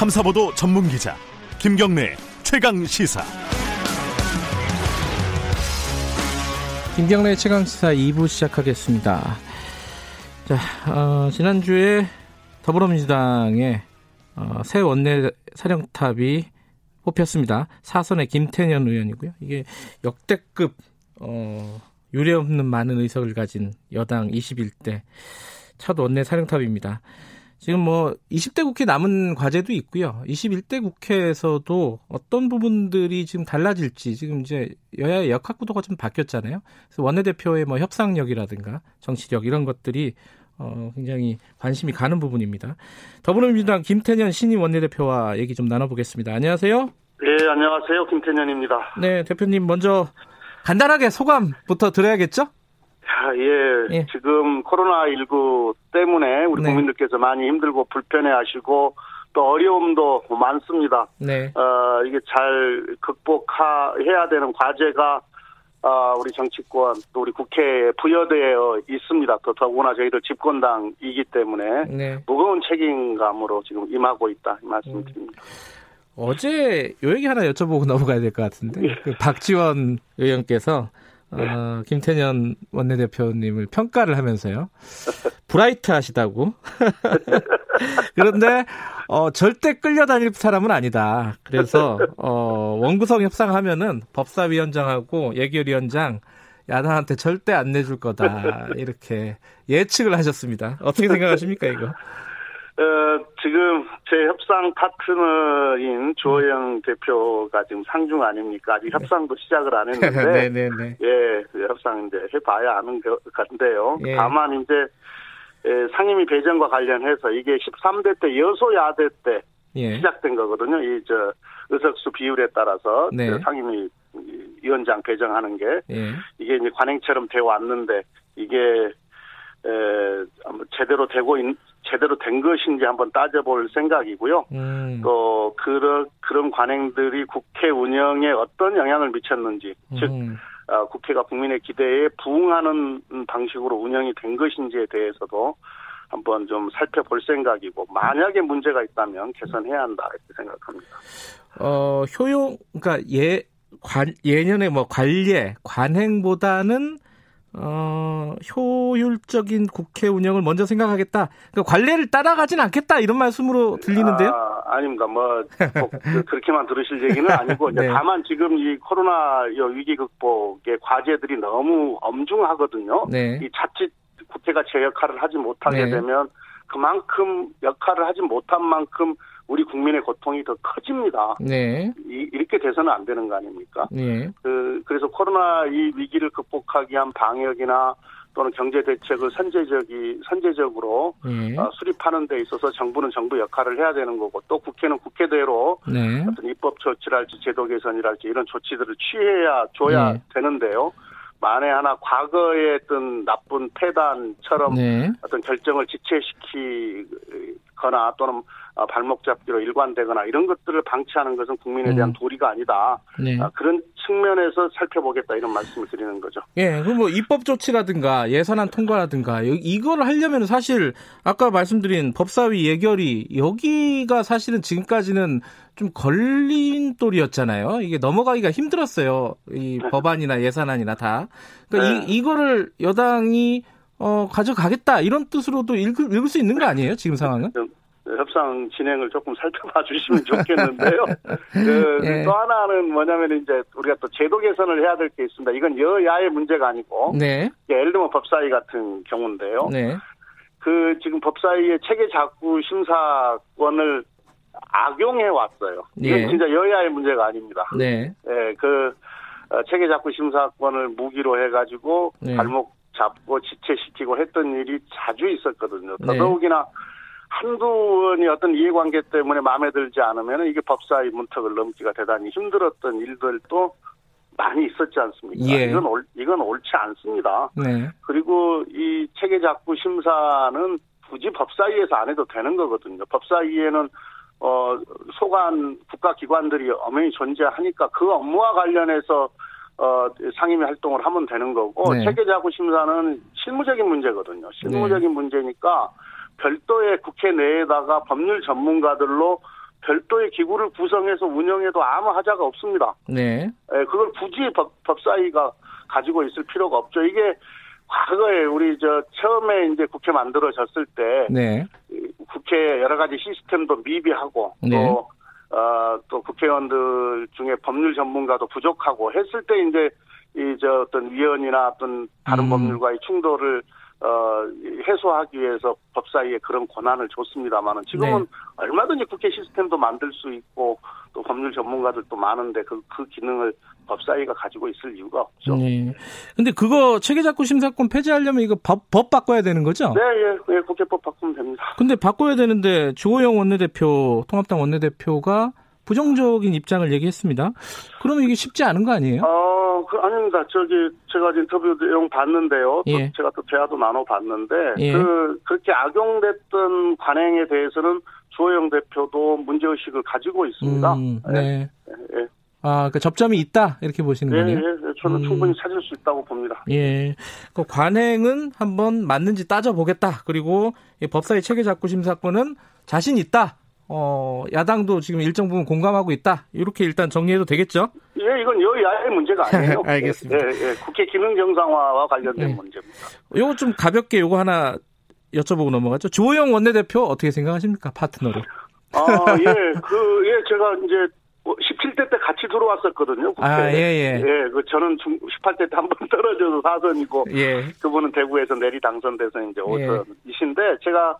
탐사보도 전문 기자 김경래 최강 시사. 김경래 최강 시사 2부 시작하겠습니다. 자, 어, 지난주에 더불어민주당의 어, 새 원내 사령탑이 뽑혔습니다. 사선의 김태년 의원이고요. 이게 역대급 어, 유례 없는 많은 의석을 가진 여당 21대 첫 원내 사령탑입니다. 지금 뭐 20대 국회 남은 과제도 있고요. 21대 국회에서도 어떤 부분들이 지금 달라질지 지금 이제 여야의 역학 구도가 좀 바뀌었잖아요. 그래서 원내대표의 뭐 협상력이라든가 정치력 이런 것들이 어, 굉장히 관심이 가는 부분입니다. 더불어민주당 김태년 신임 원내대표와 얘기 좀 나눠보겠습니다. 안녕하세요. 네, 안녕하세요. 김태년입니다. 네, 대표님 먼저 간단하게 소감부터 들어야겠죠? 아, 예, 예. 지금 코로나19 때문에 우리 네. 국민들께서 많이 힘들고 불편해 하시고 또 어려움도 많습니다. 네. 어, 이게 잘 극복해야 되는 과제가 어, 우리 정치권 또 우리 국회에 부여되어 있습니다. 또 더구나 저희들 집권당이기 때문에 네. 무거운 책임감으로 지금 임하고 있다 이 말씀드립니다. 음. 어제 요 얘기 하나 여쭤보고 넘어가야 될 것 같은데 예. 그 박지원 의원께서 네. 어, 김태년 원내대표님을 평가를 하면서요. 브라이트 하시다고. 그런데, 어, 절대 끌려다닐 사람은 아니다. 그래서, 어, 원구성 협상하면은 법사위원장하고 예결위원장 야당한테 절대 안 내줄 거다. 이렇게 예측을 하셨습니다. 어떻게 생각하십니까, 이거? 어, 지금 제 협상 파트너인 조영 대표가 지금 상중 아닙니까? 아직 협상도 시작을 안 했는데. 네네네. 예, 그 협상 이제 해봐야 아는 것 같은데요. 예. 다만 이제 예, 상임위 배정과 관련해서 이게 13대 때 여소야대 때 예. 시작된 거거든요. 이 저 의석수 비율에 따라서 네. 상임위 위원장 배정하는 게 예. 이게 이제 관행처럼 되어 왔는데 이게 에, 제대로 되고 있, 제대로 된 것인지 한번 따져볼 생각이고요. 음. 또 그런 그런 관행들이 국회 운영에 어떤 영향을 미쳤는지, 음. 즉 어, 국회가 국민의 기대에 부응하는 방식으로 운영이 된 것인지에 대해서도 한번 좀 살펴볼 생각이고 만약에 문제가 있다면 개선해야 한다 이렇게 생각합니다. 어 효용 그러니까 예 관, 예년에 뭐 관례 관행보다는 어, 효율적인 국회 운영을 먼저 생각하겠다. 그러니까 관례를 따라가진 않겠다 이런 말씀으로 들리는데요. 아, 닙니다 뭐 그, 그렇게만 들으실 얘기는 아니고 네. 다만 지금 이 코로나 위기 극복의 과제들이 너무 엄중하거든요. 네. 이 자칫 국회가 제 역할을 하지 못하게 네. 되면 그만큼 역할을 하지 못한 만큼 우리 국민의 고통이 더 커집니다. 네. 이, 렇게 돼서는 안 되는 거 아닙니까? 네. 그, 그래서 코로나 이 위기를 극복하기 위한 방역이나 또는 경제 대책을 선제적이 선제적으로 네. 어, 수립하는 데 있어서 정부는 정부 역할을 해야 되는 거고 또 국회는 국회대로 네. 어떤 입법 조치랄지 제도 개선이랄지 이런 조치들을 취해야 줘야 네. 되는데요. 만에 하나 과거의 어떤 나쁜 폐단처럼 네. 어떤 결정을 지체시키거나 또는 어, 발목 잡기로 일관되거나 이런 것들을 방치하는 것은 국민에 대한 음. 도리가 아니다. 네. 아, 그런 측면에서 살펴보겠다 이런 말씀을 드리는 거죠. 예, 그럼 뭐 입법 조치라든가 예산안 통과라든가 이걸 하려면 사실 아까 말씀드린 법사위 예결위 여기가 사실은 지금까지는 좀 걸린 돌이었잖아요. 이게 넘어가기가 힘들었어요. 이 네. 법안이나 예산안이나 다. 그러니까 네. 이, 이거를 여당이 어, 가져가겠다 이런 뜻으로도 읽을, 읽을 수 있는 거 아니에요? 지금 상황은? 협상 진행을 조금 살펴봐 주시면 좋겠는데요. 그, 네. 또 하나는 뭐냐면 이제 우리가 또 제도 개선을 해야 될 게 있습니다. 이건 여야의 문제가 아니고 네. 예를 들면 법사위 같은 경우인데요. 네. 그 지금 법사위의 체계 작구 심사권을 악용해 왔어요. 이건 예. 진짜 여야의 문제가 아닙니다. 네. 네, 그 어, 체계 작구 심사권을 무기로 해가지고 네. 발목 잡고 지체시키고 했던 일이 자주 있었거든요. 네. 더더욱이나 한두 원이 어떤 이해관계 때문에 마음에 들지 않으면 이게 법사위 문턱을 넘기가 대단히 힘들었던 일들도 많이 있었지 않습니까? 예. 이건 옳, 이건 옳지 않습니다. 네. 그리고 이 체계작구 심사는 굳이 법사위에서 안 해도 되는 거거든요. 법사위에는 어 소관 국가 기관들이 엄연히 존재하니까 그 업무와 관련해서 어 상임위 활동을 하면 되는 거고 네. 체계작구 심사는 실무적인 문제거든요. 실무적인 네. 문제니까 별도의 국회 내에다가 법률 전문가들로 별도의 기구를 구성해서 운영해도 아무 하자가 없습니다. 네. 예, 그걸 굳이 법, 법사위가 가지고 있을 필요가 없죠. 이게 과거에 우리 저 처음에 이제 국회 만들어졌을 때 네. 국회 여러 가지 시스템도 미비하고 네. 또 어, 또 국회의원들 중에 법률 전문가도 부족하고 했을 때 이제 이 저 어떤 위원이나 어떤 다른 음. 법률과의 충돌을 어, 해소하기 위해서 법사위에 그런 권한을 줬습니다만은 지금은 네. 얼마든지 국회 시스템도 만들 수 있고 또 법률 전문가들도 많은데 그, 그 기능을 법사위가 가지고 있을 이유가 없죠. 네. 근데 그거 체계작구 심사권 폐지하려면 이거 법, 법 바꿔야 되는 거죠? 네, 예, 예, 국회법 바꾸면 됩니다. 근데 바꿔야 되는데 주호영 원내대표, 통합당 원내대표가 부정적인 입장을 얘기했습니다. 그러면 이게 쉽지 않은 거 아니에요? 어, 그, 아닙니다. 저기, 제가 인터뷰 내용 봤는데요. 또 예. 제가 또 대화도 나눠봤는데, 예. 그, 그렇게 악용됐던 관행에 대해서는 주호영 대표도 문제의식을 가지고 있습니다. 음, 네. 예. 예. 아, 그 접점이 있다 이렇게 보시는 예, 거네요. 예, 저는 음. 충분히 찾을 수 있다고 봅니다. 예, 그 관행은 한번 맞는지 따져 보겠다. 그리고 법사위 체계 작구 심사권은 자신 있다. 어, 야당도 지금 일정 부분 공감하고 있다. 이렇게 일단 정리해도 되겠죠? 예, 이건 여야의 문제가 아니에요. 알겠습니다. 예, 예, 국회 기능 정상화와 관련된 예. 문제입니다. 요거 좀 가볍게 요거 하나 여쭤보고 넘어가죠. 조호영 원내대표 어떻게 생각하십니까? 파트너로. 아, 예, 그, 예, 제가 이제 17대 뭐때 같이 들어왔었거든요. 국회. 아, 예, 예. 예, 그 저는 18대 때 한 번 떨어져서 사선이고, 예. 그분은 대구에서 내리 당선돼서 이제 5선이신데, 예. 제가,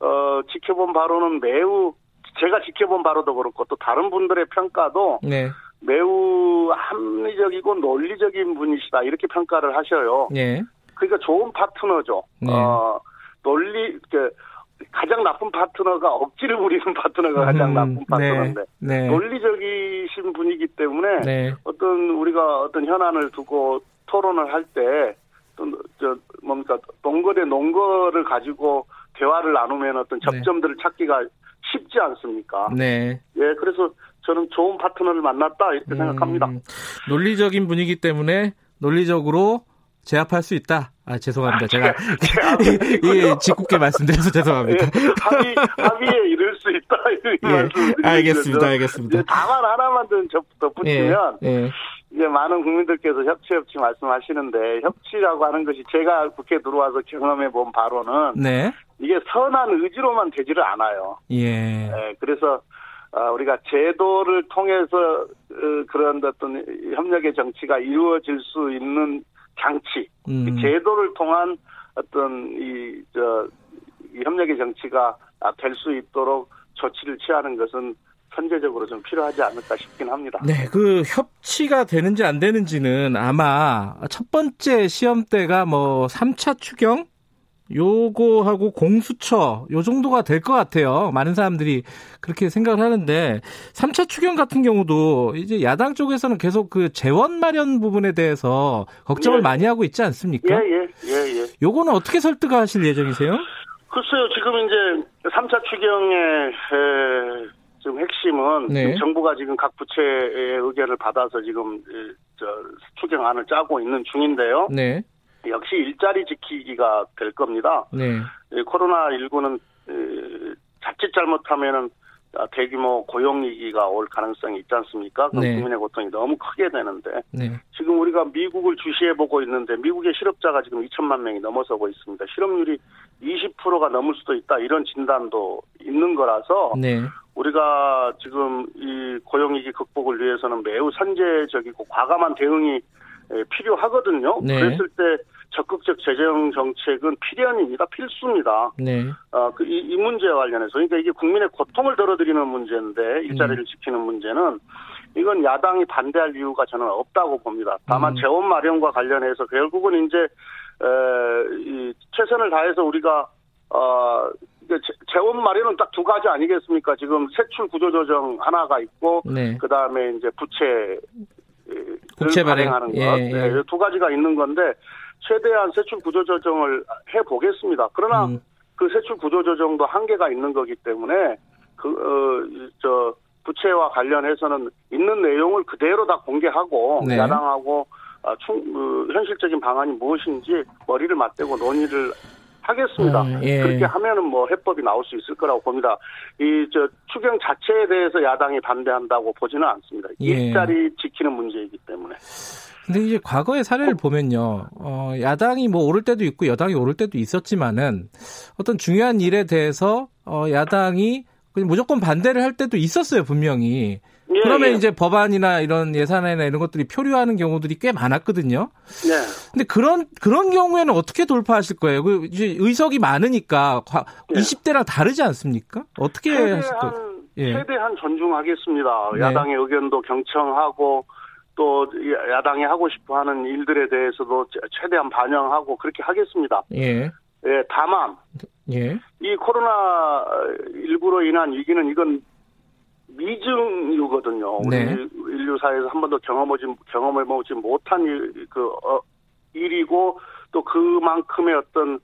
어, 지켜본 바로는 매우 제가 지켜본 바로도 그렇고 또 다른 분들의 평가도 네. 매우 합리적이고 논리적인 분이시다 이렇게 평가를 하셔요. 네. 그러니까 좋은 파트너죠. 네. 어, 논리 그 가장 나쁜 파트너가 억지를 부리는 파트너가 가장 음, 나쁜 네. 파트너인데 네. 논리적이신 분이기 때문에 네. 어떤 우리가 어떤 현안을 두고 토론을 할때저 뭡니까 동거대 논거를 가지고 대화를 나누면 어떤 네. 접점들을 찾기가 쉽지 않습니까? 네. 예, 그래서 저는 좋은 파트너를 만났다 이렇게 음, 생각합니다. 논리적인 분위기 때문에 논리적으로 제압할 수 있다. 아 죄송합니다. 제가 예, 짓궂게 말씀드려서 죄송합니다. 예, 합의 합의에 이를 수 있다. 예, 알겠습니다. 알겠습니다. 예, 다만 하나만 더 붙이면 예, 예. 이제 많은 국민들께서 협치 협치 말씀하시는데 협치라고 하는 것이 제가 국회 들어와서 경험해 본 바로는 네. 이게 선한 의지로만 되지를 않아요. 예. 네, 그래서 어, 우리가 제도를 통해서 어, 그런 어떤 협력의 정치가 이루어질 수 있는 장치, 음. 제도를 통한 어떤 이저 협력의 정치가 될 수 있도록 조치를 취하는 것은 선제적으로 좀 필요하지 않을까 싶긴 합니다. 네, 그 협치가 되는지 안 되는지는 아마 첫 번째 시험 때가 뭐 3차 추경 요거하고 공수처 요 정도가 될 것 같아요. 많은 사람들이 그렇게 생각을 하는데 3차 추경 같은 경우도 이제 야당 쪽에서는 계속 그 재원 마련 부분에 대해서 걱정을 예. 많이 하고 있지 않습니까? 예, 예, 예, 예. 요거는 어떻게 설득하실 예정이세요? 글쎄요, 지금 이제 3차 추경의 에, 지금 핵심은 네. 지금 정부가 지금 각 부처의 의견을 받아서 지금 저 추경안을 짜고 있는 중인데요. 네. 역시 일자리 지키기가 될 겁니다. 네. 코로나19는 자칫 잘못하면은 대규모 고용위기가 올 가능성이 있지 않습니까? 그 네. 국민의 고통이 너무 크게 되는데 네. 지금 우리가 미국을 주시해 보고 있는데 미국의 실업자가 지금 2천만 명이 넘어서고 있습니다. 실업률이 20%가 넘을 수도 있다 이런 진단도 있는 거라서 네. 우리가 지금 이 고용위기 극복을 위해서는 매우 선제적이고 과감한 대응이 필요하거든요. 네. 그랬을 때 적극적 재정 정책은 필연입니다. 필수입니다. 네. 어, 그, 이, 이 문제와 관련해서. 그러니까 이게 국민의 고통을 덜어드리는 문제인데, 일자리를 네. 지키는 문제는 이건 야당이 반대할 이유가 저는 없다고 봅니다. 다만 음. 재원 마련과 관련해서 결국은 이제, 에, 이 최선을 다해서 우리가, 어, 재원 마련은 딱 두 가지 아니겠습니까? 지금 세출 구조 조정 하나가 있고, 네. 그 다음에 이제 부채 국채 발행하는 것, 예, 예. 네, 두 가지가 있는 건데 최대한 세출 구조 조정을 해 보겠습니다. 그러나 음. 그 세출 구조 조정도 한계가 있는 거기 때문에 그어저 부채와 관련해서는 있는 내용을 그대로 다 공개하고 네. 야당하고 아, 충, 그, 현실적인 방안이 무엇인지 머리를 맞대고 논의를 하겠습니다. 음, 예. 그렇게 하면은 뭐 해법이 나올 수 있을 거라고 봅니다. 이 저 추경 자체에 대해서 야당이 반대한다고 보지는 않습니다. 예. 일자리 지키는 문제이기 때문에. 근데 이제 과거의 사례를 보면요, 어, 야당이 뭐 오를 때도 있고 여당이 오를 때도 있었지만은 어떤 중요한 일에 대해서 어, 야당이 무조건 반대를 할 때도 있었어요 분명히. 예, 그러면 예. 이제 법안이나 이런 예산이나 이런 것들이 표류하는 경우들이 꽤 많았거든요. 네. 근데 그런 그런 경우에는 어떻게 돌파하실 거예요? 그 의석이 많으니까 예. 20대랑 다르지 않습니까? 어떻게 하실 거예요? 예. 최대한 존중하겠습니다. 네. 야당의 의견도 경청하고 또 야당이 하고 싶어 하는 일들에 대해서도 최대한 반영하고 그렇게 하겠습니다. 예. 예, 다만 예. 이 코로나 19로 인한 위기는 이건 미증유거든요. 네. 우리 인류사에서 한 번도 경험하지 경험해 보지 못한 일, 그 어, 일이고 또 그만큼의 어떤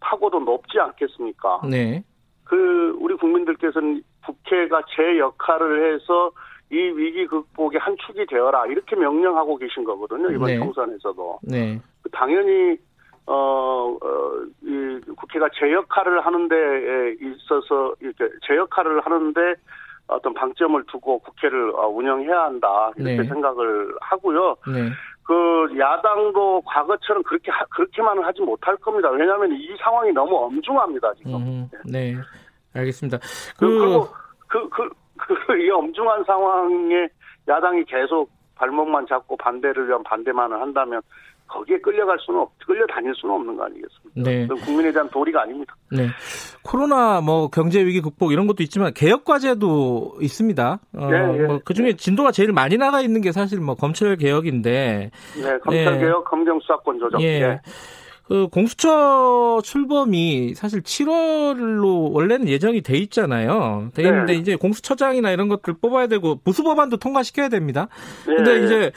파고도 높지 않겠습니까? 네. 그 우리 국민들께서는 국회가 제 역할을 해서 이 위기 극복의 한 축이 되어라 이렇게 명령하고 계신 거거든요 이번 네. 총선에서도 네. 당연히 어, 어, 이 국회가 제 역할을 하는데 있어서 이렇게 제 역할을 하는데 어떤 방점을 두고 국회를 어, 운영해야 한다 이렇게 네. 생각을 하고요. 네. 그 야당도 과거처럼 그렇게 그렇게만은 하지 못할 겁니다. 왜냐하면 이 상황이 너무 엄중합니다 지금. 음, 네, 알겠습니다. 그, 그리고 그그 그, 그, 이 엄중한 상황에 야당이 계속 발목만 잡고 반대를 위한 반대만을 한다면 거기에 끌려갈 수는 없, 끌려다닐 수는 없는 거 아니겠습니까? 네. 국민에 대한 도리가 아닙니다. 네. 코로나 뭐 경제 위기 극복 이런 것도 있지만 개혁 과제도 있습니다. 어, 네, 네. 뭐그 중에 진도가 제일 많이 나가 있는 게 사실 뭐 검찰 개혁인데. 네, 검찰 네. 개혁, 검경 수사권 조정. 예. 네. 그 공수처 출범이 사실 7월로 원래는 예정이 돼 있잖아요. 돼 있는데 네. 이제 공수처장이나 이런 것들 뽑아야 되고 보수 법안도 통과시켜야 됩니다. 네. 근데 이제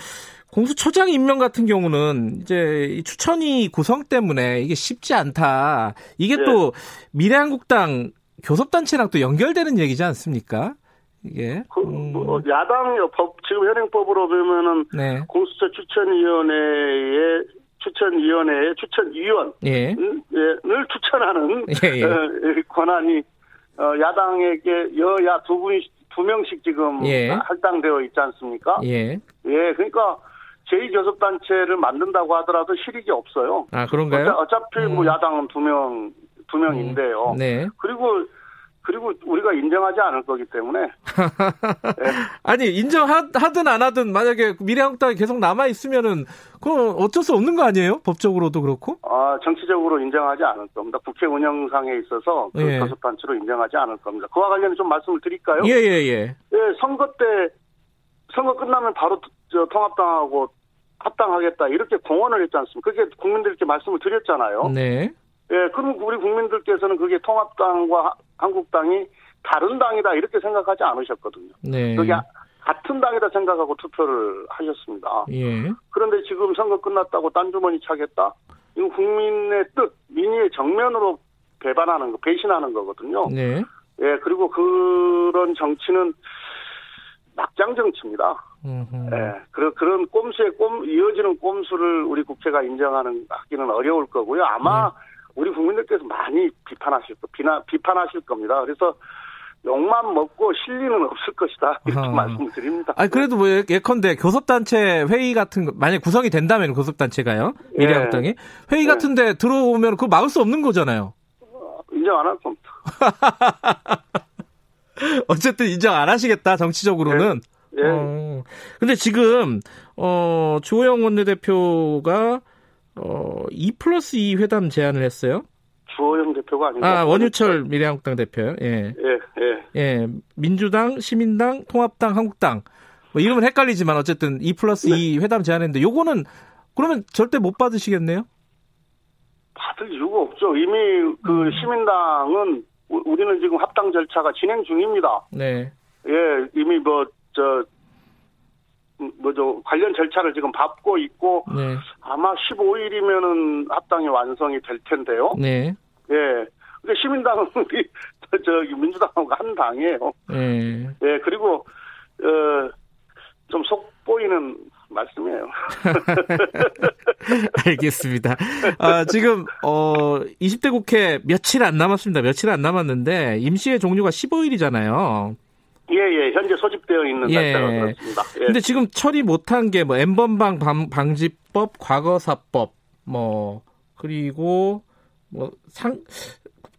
공수처장 임명 같은 경우는 이제 추천위 구성 때문에 이게 쉽지 않다. 이게 네. 또 미래한국당 교섭단체랑 또 연결되는 얘기지 않습니까? 이게 그, 음. 뭐 야당 법 지금 현행법으로 보면은 네. 공수처 추천위원회의 추천위원회의 추천위원을 예. 추천하는 예, 예. 어, 권한이 어, 야당에게 여야 두 분이 두 명씩 지금 예. 할당되어 있지 않습니까? 예. 예, 그러니까 제2교섭단체를 만든다고 하더라도 실익이 없어요. 아, 그런가요? 어차피 뭐 음. 뭐 야당은 두 명, 두 명인데요. 음. 네. 그리고 그리고 우리가 인정하지 않을 거기 때문에. 네. 아니 인정하든 안 하든 만약에 미래한국당이 계속 남아 있으면은 그건 어쩔 수 없는 거 아니에요? 법적으로도 그렇고? 아 정치적으로 인정하지 않을 겁니다. 국회 운영상에 있어서 그 예. 교섭단체로 인정하지 않을 겁니다. 그와 관련해 좀 말씀을 드릴까요? 예 예 예. 예, 예. 예, 선거 때 선거 끝나면 바로 저 통합당하고 합당하겠다 이렇게 공언을 했지 않습니까? 그게 국민들께 말씀을 드렸잖아요. 네. 예, 그럼 우리 국민들께서는 그게 통합당과 한국당이 다른 당이다 이렇게 생각하지 않으셨거든요. 네. 그게 같은 당이다 생각하고 투표를 하셨습니다. 예. 그런데 지금 선거 끝났다고 딴 주머니 차겠다? 이건 국민의 뜻, 민의의 정면으로 배반하는 거, 배신하는 거거든요. 네. 예, 그리고 그런 정치는 막장 정치입니다. 예, 그런 그런 꼼수에 꼼 이어지는 꼼수를 우리 국회가 인정하는 하기는 어려울 거고요. 아마 네. 우리 국민들께서 많이 비판하실 거, 비나 비판하실 겁니다. 그래서 욕만 먹고 실리는 없을 것이다 이렇게 아. 말씀을 드립니다. 아니 그래도 뭐 예컨대 교섭단체 회의 같은 거 만약 구성이 된다면 교섭단체가요 미래한국당이 예. 회의 예. 같은데 들어오면 그거 막을 수 없는 거잖아요. 인정 안 할 겁니다. 어쨌든 인정 안 하시겠다 정치적으로는. 예. 어, 근데 지금 어 주호영 원내대표가 어2 플러스 2 회담 제안을 했어요. 주호영 대표가 아니고 아 원유철 미래한국당 대표요. 예. 예, 예. 예. 민주당, 시민당, 통합당, 한국당. 뭐 이름은 헷갈리지만 어쨌든 2 플러스 네. 2 회담 제안했는데 요거는 그러면 절대 못 받으시겠네요? 받을 이유가 없죠. 이미 그 음. 시민당은 우리는 지금 합당 절차가 진행 중입니다. 네. 예, 이미 뭐, 저, 뭐죠, 관련 절차를 지금 밟고 있고, 네. 아마 15일이면은 합당이 완성이 될 텐데요. 네. 예. 근데 시민당은 우리, 저기, 민주당하고 한 당이에요. 네. 예, 그리고, 어, 좀 속 보이는 말씀이에요. 알겠습니다. 아, 지금 어 20대 국회 며칠 안 남았습니다. 며칠 안 남았는데 임시의 종류가 15일이잖아요. 예, 예. 현재 소집되어 있는 예. 날짜가 그렇습니다. 예. 근데 지금 처리 못한 게 뭐 엠번방 방지법, 과거사법, 뭐 그리고 뭐 상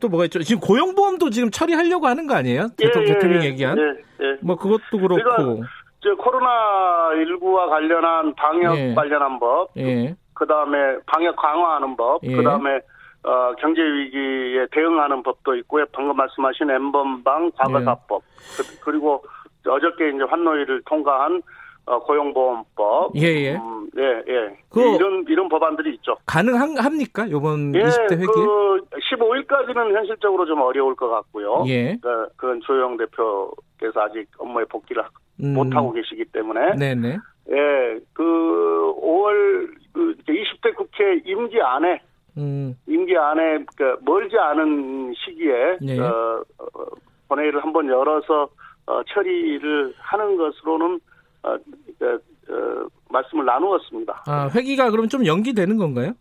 또 뭐가 있죠? 지금 고용보험도 지금 처리하려고 하는 거 아니에요? 예, 대통령 예, 예, 얘기한. 예, 예. 뭐 그것도 그렇고. 그러니까 저 코로나 19와 관련한 방역 예. 관련한 법, 예. 그 다음에 방역 강화하는 법, 예. 그 다음에 어, 경제 위기에 대응하는 법도 있고요. 방금 말씀하신 엠번방 과거사법, 예. 그, 리고 어저께 이제 환노위를 통과한 어, 고용보험법. 예, 예. 음, 예, 예. 그 이런, 이런 법안들이 있죠. 가능합니까? 요번 예, 20대 회기? 그 15일까지는 현실적으로 좀 어려울 것 같고요. 예. 그, 그건 조영 대표께서 아직 업무에 복귀를 음. 못하고 계시기 때문에. 네네. 예, 그 5월 그 20대 국회 임기 안에 음. 임기 안에 그 멀지 않은 시기에 네. 어, 어, 본회의를 한번 열어서 어, 처리를 하는 것으로는 어, 그, 어, 말씀을 나누었습니다. 아, 회기가 그럼 좀 연기되는 건가요?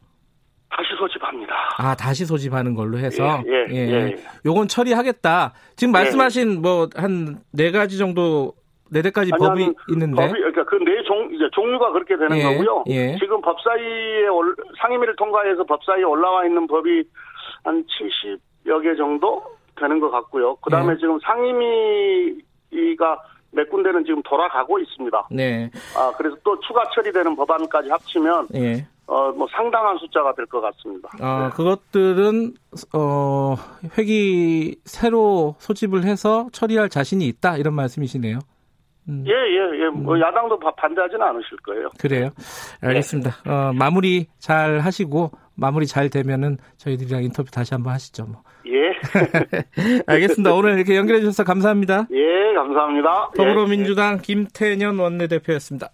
다시 소집합니다. 아, 다시 소집하는 걸로 해서? 예, 예. 예. 예. 요건 처리하겠다. 지금 예, 예. 말씀하신 뭐, 한 네 가지 정도 네 대까지 아니, 법이 있는데. 법이, 그러니까 그 네 종, 이제 종류가 그렇게 되는 예, 거고요. 예. 지금 법사위에 올, 상임위를 통과해서 법사위에 올라와 있는 법이 한 70여 개 정도 되는 것 같고요. 그 다음에 예. 지금 상임위가 몇 군데는 지금 돌아가고 있습니다. 네. 아, 그래서 또 추가 처리되는 법안까지 합치면. 예. 어, 뭐 상당한 숫자가 될 것 같습니다. 아, 네. 그것들은, 어, 회기 새로 소집을 해서 처리할 자신이 있다, 이런 말씀이시네요. 음. 예, 예, 예. 뭐 음. 야당도 반대하지는 않으실 거예요. 그래요. 알겠습니다. 네. 어, 마무리 잘 하시고 마무리 잘 되면은 저희들이랑 인터뷰 다시 한번 하시죠. 뭐. 예. 알겠습니다. 오늘 이렇게 연결해 주셔서 감사합니다. 예, 감사합니다. 더불어민주당 예, 예. 김태년 원내대표였습니다.